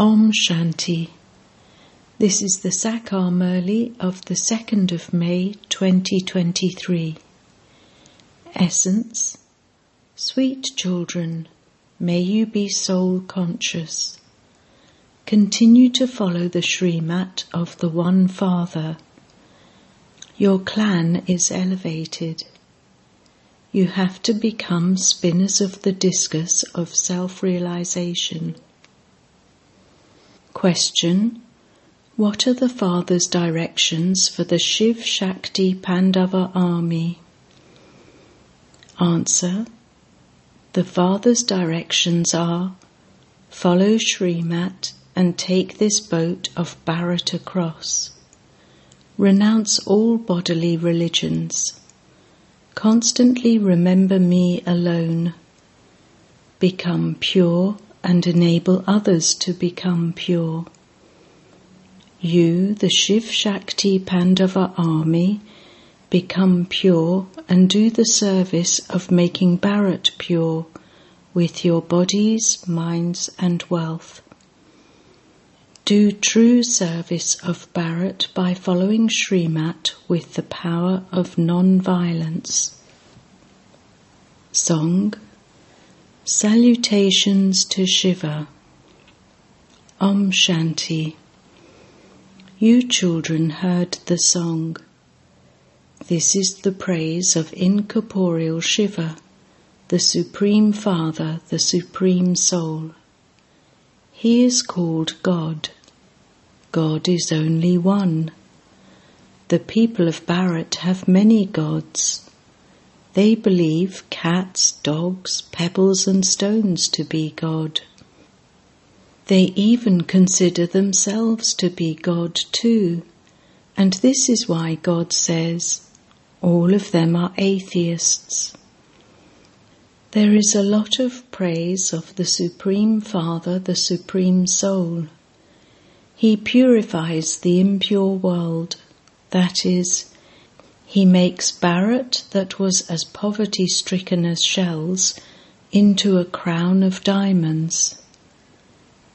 Om Shanti. This is the Sakar Murli of the 2nd of May 2023. Essence Sweet children, may you be soul conscious. Continue to follow the Srimat of the One Father. Your clan is elevated. You have to become spinners of the discus of self realization. Question What are the Father's directions for the Shiv Shakti Pandava army? Answer The Father's directions are follow Srimat and take this boat of Bharat across. Renounce all bodily religions. Constantly remember me alone. Become pure and enable others to become pure. You, the Shiv Shakti Pandava army, become pure and do the service of making Bharat pure with your bodies, minds, and wealth. Do true service of Bharat by following Srimat with the power of non-violence. Song Salutations to Shiva. Om Shanti. You children heard the song. This is the praise of incorporeal Shiva, the Supreme Father, the Supreme Soul. He is called God. God is only one. The people of Bharat have many gods. They believe cats, dogs, pebbles, and stones to be God. They even consider themselves to be God too, and this is why God says, All of them are atheists. There is a lot of praise of the Supreme Father, the Supreme Soul. He purifies the impure world, that is, he makes Bharat that was as poverty stricken as shells into a crown of diamonds.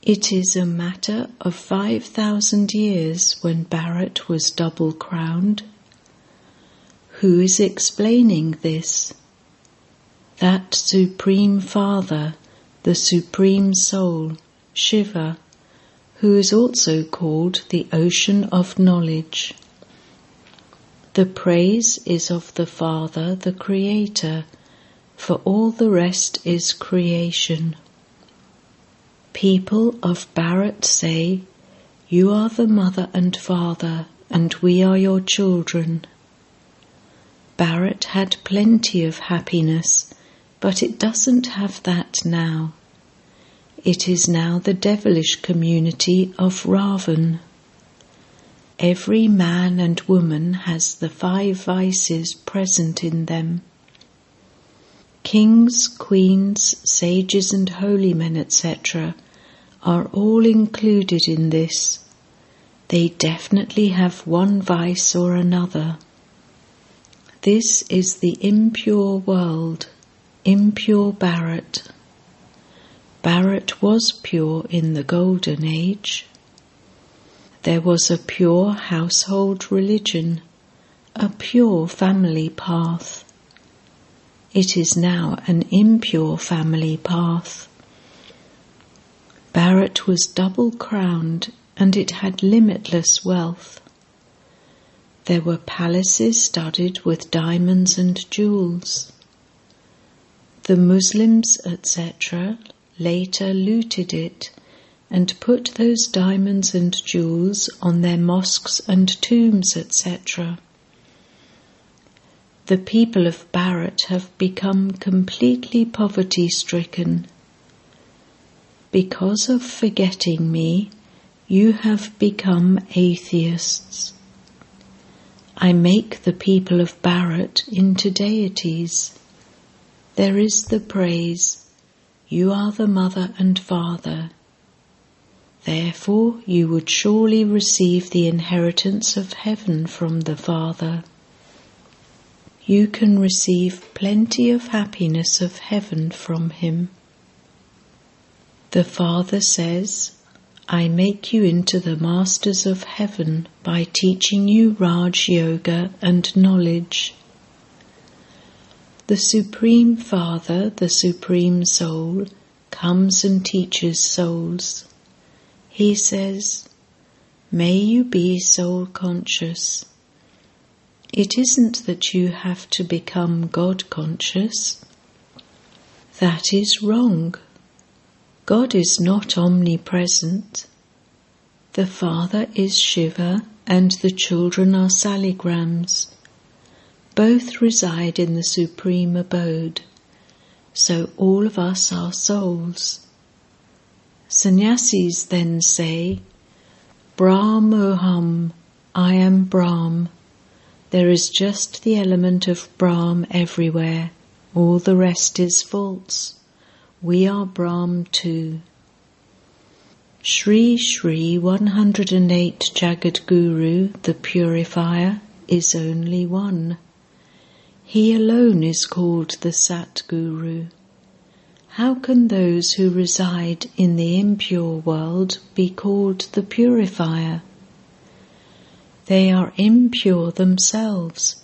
It is a matter of 5,000 years when Bharat was double crowned. Who is explaining this? That Supreme Father, the Supreme Soul, Shiva, who is also called the Ocean of Knowledge. The praise is of the Father, the Creator, for all the rest is creation. People of Bharat say, You are the mother and father, and we are your children. Bharat had plenty of happiness, but it doesn't have that now. It is now the devilish community of Ravan. Every man and woman has the five vices present in them. Kings, queens, sages, and holy men, etc., are all included in this. They definitely have one vice or another. This is the impure world, impure Bharat. Bharat was pure in the Golden Age. There was a pure household religion, a pure family path. It is now an impure family path. Bharat was double crowned and it had limitless wealth. There were palaces studded with diamonds and jewels. The Muslims, etc., later looted it and put those diamonds and jewels on their mosques and tombs, etc. The people of Bharat have become completely poverty stricken. Because of forgetting me, you have become atheists. I make the people of Bharat into deities. There is the praise, you are the mother and father. Therefore, you would surely receive the inheritance of heaven from the Father. You can receive plenty of happiness of heaven from Him. The Father says, I make you into the masters of heaven by teaching you Raj Yoga and knowledge. The Supreme Father, the Supreme Soul, comes and teaches souls. He says, May you be soul conscious. It isn't that you have to become God conscious. That is wrong. God is not omnipresent. The Father is Shiva and the children are saligrams. Both reside in the supreme abode, so all of us are souls. Sannyasis then say, Brahmoham, I am Brahm. There is just the element of Brahm everywhere, all the rest is false. We are Brahm too. Sri Sri 108 Jagat Guru, the purifier, is only one. He alone is called the Sat Guru. How can those who reside in the impure world be called the purifier? They are impure themselves,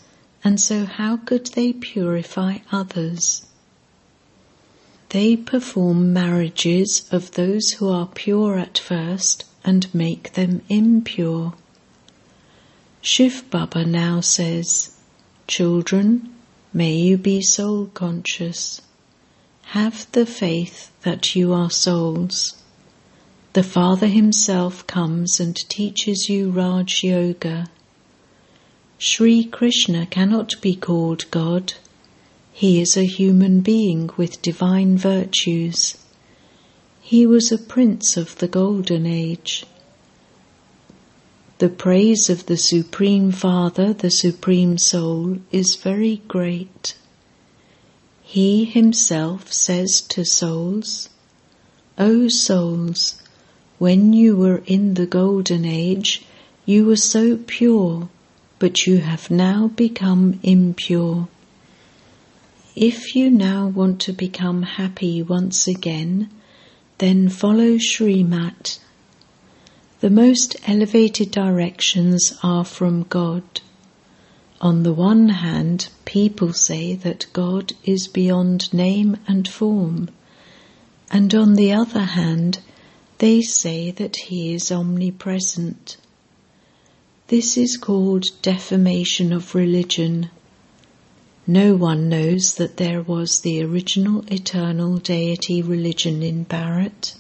and so how could they purify others? They perform marriages of those who are pure at first and make them impure. Shiv Baba now says, Children, May you be soul conscious. Have the faith that you are souls. The Father Himself comes and teaches you Raj Yoga. Sri Krishna cannot be called God. He is a human being with divine virtues. He was a prince of the Golden Age. The praise of the Supreme Father, the Supreme Soul, is very great. He himself says to souls, O souls, when you were in the Golden Age, you were so pure, but you have now become impure. If you now want to become happy once again, then follow Srimat the most elevated directions are from God. On the one hand, people say that God is beyond name and form, and on the other hand, they say that He is omnipresent. This is called defamation of religion. No one knows that there was the original eternal deity religion in Bharat.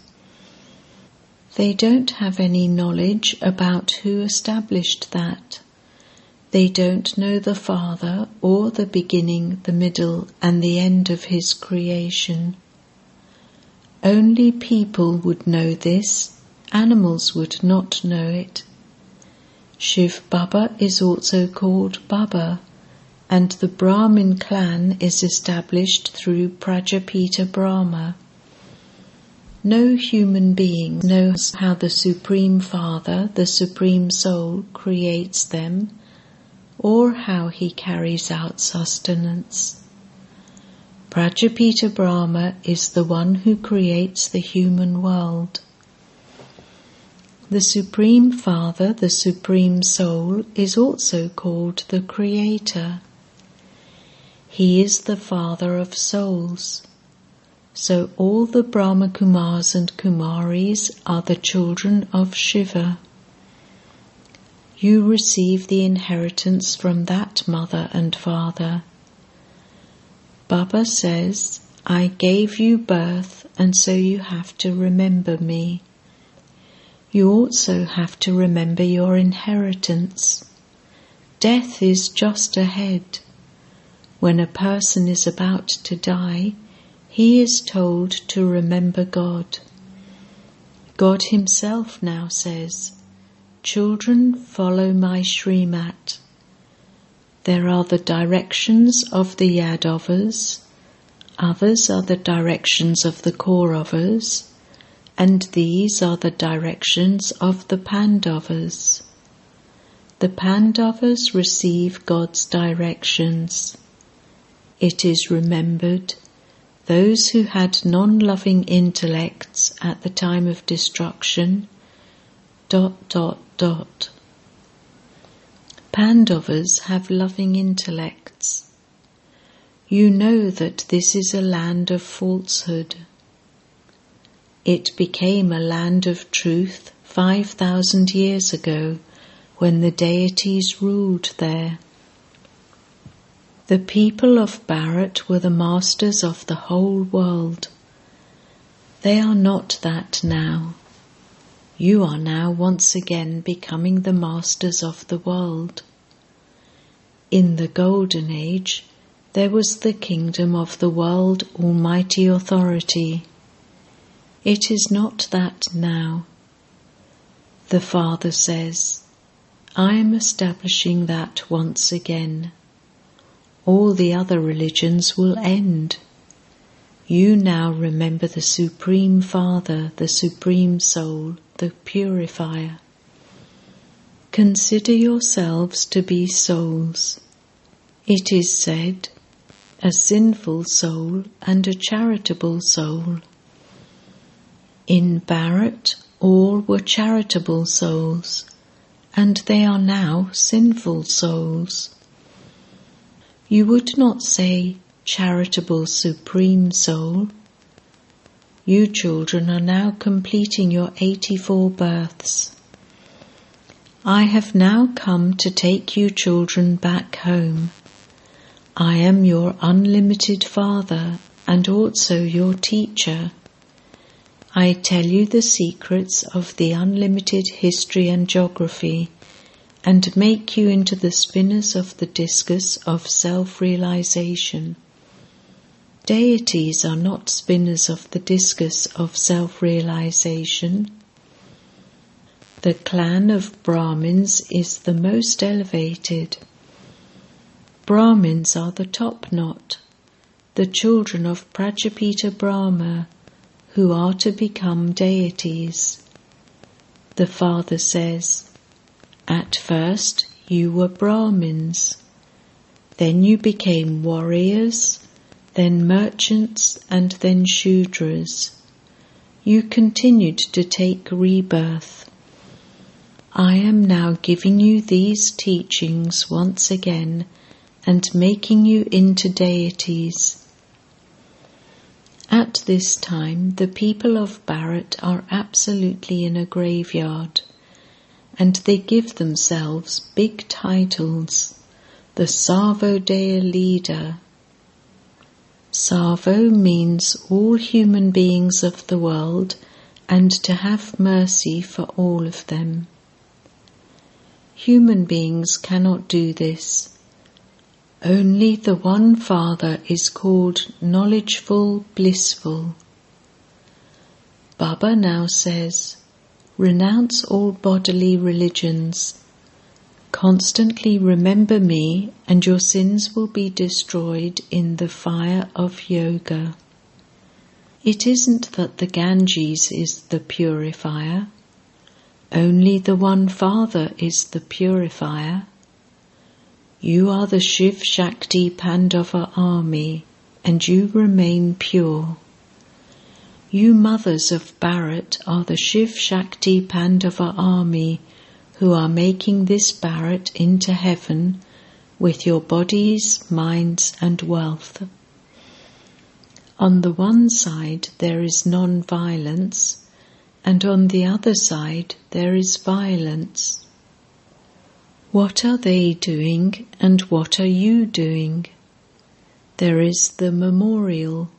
They don't have any knowledge about who established that. They don't know the Father or the beginning, the middle, and the end of His creation. Only people would know this, animals would not know it. Shiv Baba is also called Baba, and the Brahmin clan is established through Prajapita Brahma. No human being knows how the Supreme Father, the Supreme Soul, creates them or how he carries out sustenance. Prajapita Brahma is the one who creates the human world. The Supreme Father, the Supreme Soul, is also called the Creator. He is the Father of souls. So all the Brahma Kumars and Kumaris are the children of Shiva. You receive the inheritance from that mother and father. Baba says, I gave you birth and so you have to remember me. You also have to remember your inheritance. Death is just ahead. When a person is about to die, he is told to remember God. God Himself now says, Children, follow my Srimat. There are the directions of the Yadavas, others are the directions of the Kauravas, and these are the directions of the Pandavas. The Pandavas receive God's directions. It is remembered those who had non loving intellects at the time of destruction dot dot dot. Pandavas have loving intellects. You know that this is a land of falsehood. It became a land of truth five thousand years ago when the deities ruled there. The people of Bharat were the masters of the whole world. They are not that now. You are now once again becoming the masters of the world. In the Golden Age, there was the kingdom of the world Almighty Authority. It is not that now. The Father says, I am establishing that once again all the other religions will end. You now remember the Supreme Father, the Supreme Soul, the Purifier. Consider yourselves to be souls. It is said, a sinful soul and a charitable soul. In Bharat, all were charitable souls, and they are now sinful souls. You would not say, charitable supreme soul. You children are now completing your 84 births. I have now come to take you children back home. I am your unlimited father and also your teacher. I tell you the secrets of the unlimited history and geography and make you into the spinners of the discus of self realization. Deities are not spinners of the discus of self realization. The clan of Brahmins is the most elevated. Brahmins are the top knot, the children of Prajapita Brahma, who are to become deities. The Father says, at first you were Brahmins, then you became warriors, then merchants, and then Shudras. You continued to take rebirth. I am now giving you these teachings once again and making you into deities. At this time, the people of Bharat are absolutely in a graveyard and they give themselves big titles. The Sarvodaya leader. Sarvo means all human beings of the world and to have mercy for all of them. Human beings cannot do this. Only the one Father is called knowledgeful, blissful. Baba now says, Renounce all bodily religions. Constantly remember me, and your sins will be destroyed in the fire of yoga. It isn't that the Ganges is the purifier, only the one Father is the purifier. You are the Shiv Shakti Pandava army, and you remain pure. You mothers of Bharat are the Shiv Shakti Pandava army who are making this Bharat into heaven with your bodies, minds, and wealth. On the one side there is non violence, and on the other side there is violence. What are they doing, and what are you doing? There is the memorial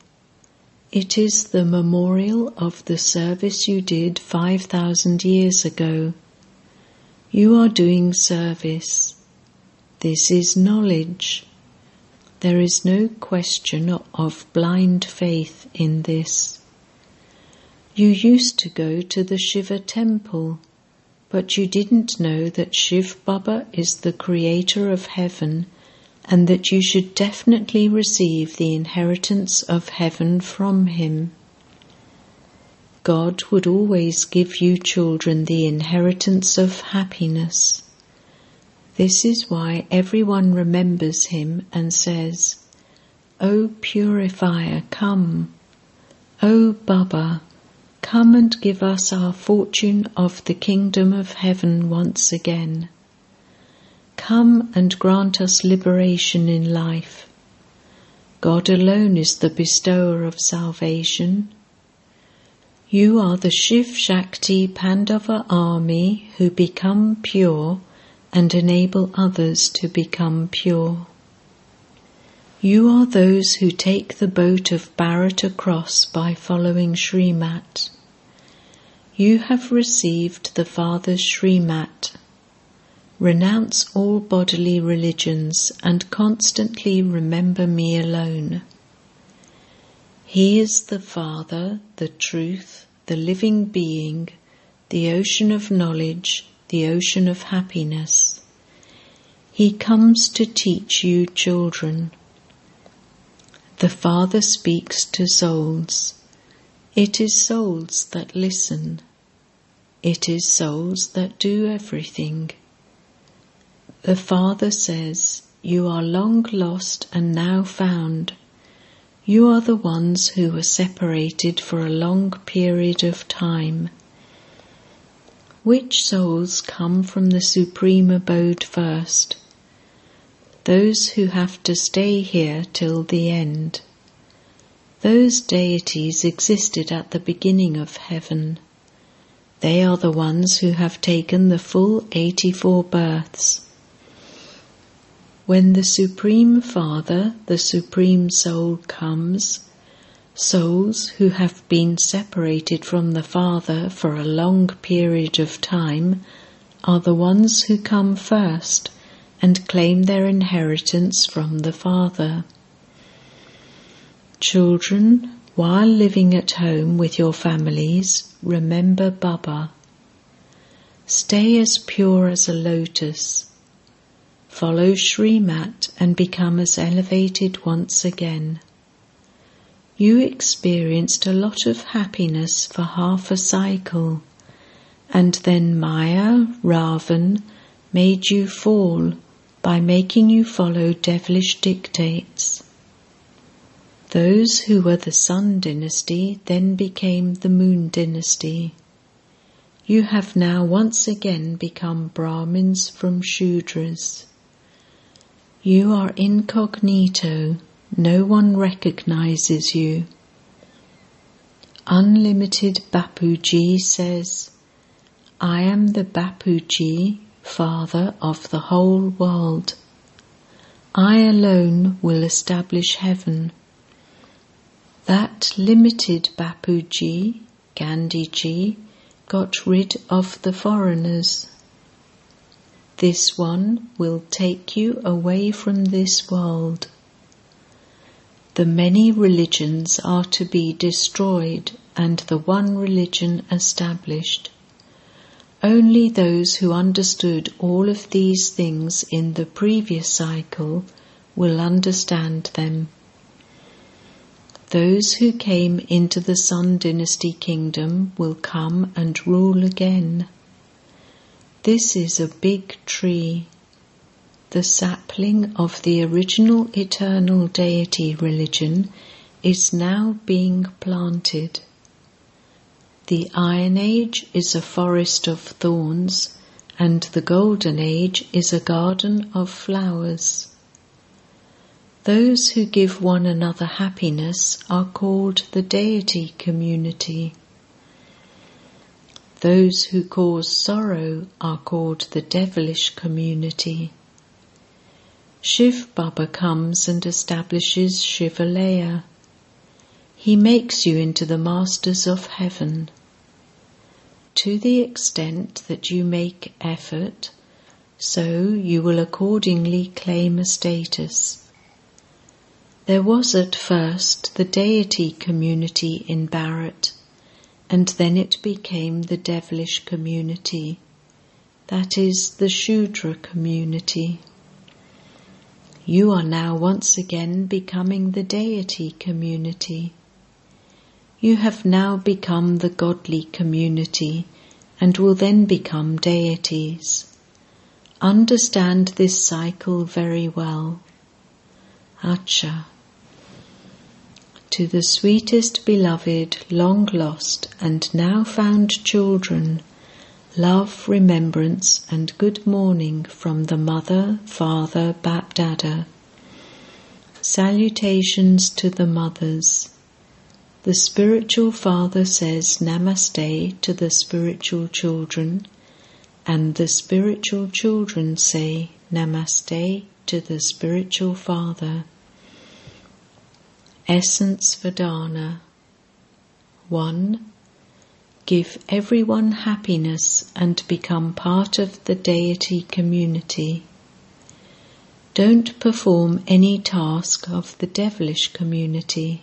it is the memorial of the service you did 5,000 years ago. You are doing service. This is knowledge. There is no question of blind faith in this. You used to go to the Shiva temple, but you didn't know that Shiv Baba is the creator of heaven and that you should definitely receive the inheritance of heaven from him. God would always give you children the inheritance of happiness. This is why everyone remembers him and says, O purifier, come. O Baba, Come and give us our fortune of the kingdom of heaven once again. Come and grant us liberation in life. God alone is the bestower of salvation. You are the Shiv Shakti Pandava army who become pure and enable others to become pure. You are those who take the boat of Bharat across by following Srimat. You have received the Father's Srimat. Renounce all bodily religions and constantly remember me alone. He is the Father, the truth, the living being, the ocean of knowledge, the ocean of happiness. He comes to teach you children. The Father speaks to souls. It is souls that listen. It is souls that do everything. The Father says, You are long lost and now found. You are the ones who were separated for a long period of time. Which souls come from the supreme abode first? Those who have to stay here till the end. Those deities existed at the beginning of heaven. They are the ones who have taken the full 84 births. When the Supreme Father, the Supreme Soul comes, souls who have been separated from the Father for a long period of time are the ones who come first and claim their inheritance from the Father. Children, while living at home with your families, remember Baba. Stay as pure as a lotus. Follow Srimat and become as elevated once again. You experienced a lot of happiness for half a cycle, and then Maya, Ravan, made you fall by making you follow devilish dictates. Those who were the Sun dynasty then became the Moon dynasty. You have now once again become Brahmins from Shudras. You are incognito, no one recognizes you. Unlimited Bapuji says, I am the Bapuji Father of the whole world. I alone will establish heaven. That limited Bapuji, Gandhiji, got rid of the foreigners. This one will take you away from this world. The many religions are to be destroyed and the one religion established. Only those who understood all of these things in the previous cycle will understand them. Those who came into the Sun Dynasty kingdom will come and rule again. This is a big tree, the sapling of the original eternal deity religion is now being planted. The Iron Age is a forest of thorns, and the Golden Age is a garden of flowers. Those who give one another happiness are called the deity community. Those who cause sorrow are called the devilish community. Shiv Baba comes and establishes Shivalaya. He makes you into the masters of heaven. To the extent that you make effort, so you will accordingly claim a status. There was at first the deity community in Bharat, and then it became the devilish community, that is, the Shudra community. You are now once again becoming the deity community. You have now become the godly community and will then become deities. Understand this cycle very well. Acha. To the sweetest beloved, long lost, and now found children, love, remembrance, and good morning from the Mother, Father, Bapdada. Salutations to the mothers. The spiritual father says Namaste to the spiritual children, and the spiritual children say Namaste to the spiritual father. Essence Vedana 1. Give everyone happiness and become part of the deity community. Don't perform any task of the devilish community.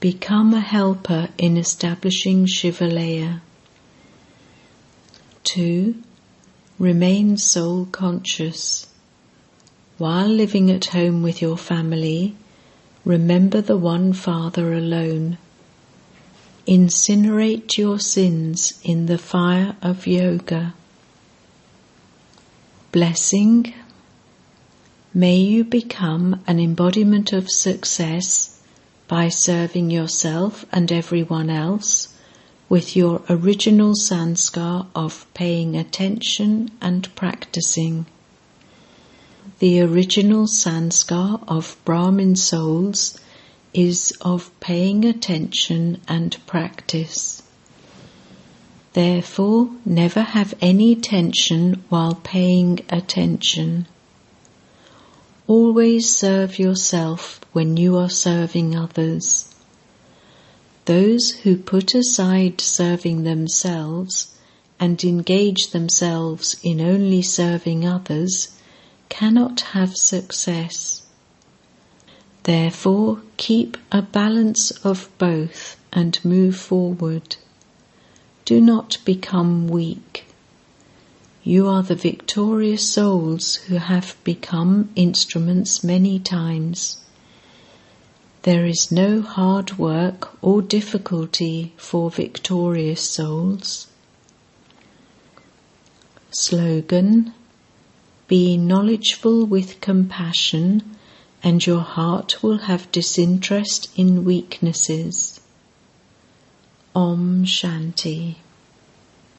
Become a helper in establishing Shivalaya. 2. Remain soul conscious. While living at home with your family, Remember the one Father alone. Incinerate your sins in the fire of yoga. Blessing. May you become an embodiment of success by serving yourself and everyone else with your original sanskar of paying attention and practicing the original sanskar of Brahmin souls is of paying attention and practice. Therefore, never have any tension while paying attention. Always serve yourself when you are serving others. Those who put aside serving themselves and engage themselves in only serving others cannot have success. Therefore, keep a balance of both and move forward. Do not become weak. You are the victorious souls who have become instruments many times. There is no hard work or difficulty for victorious souls. Slogan be knowledgeful with compassion, and your heart will have disinterest in weaknesses. Om Shanti.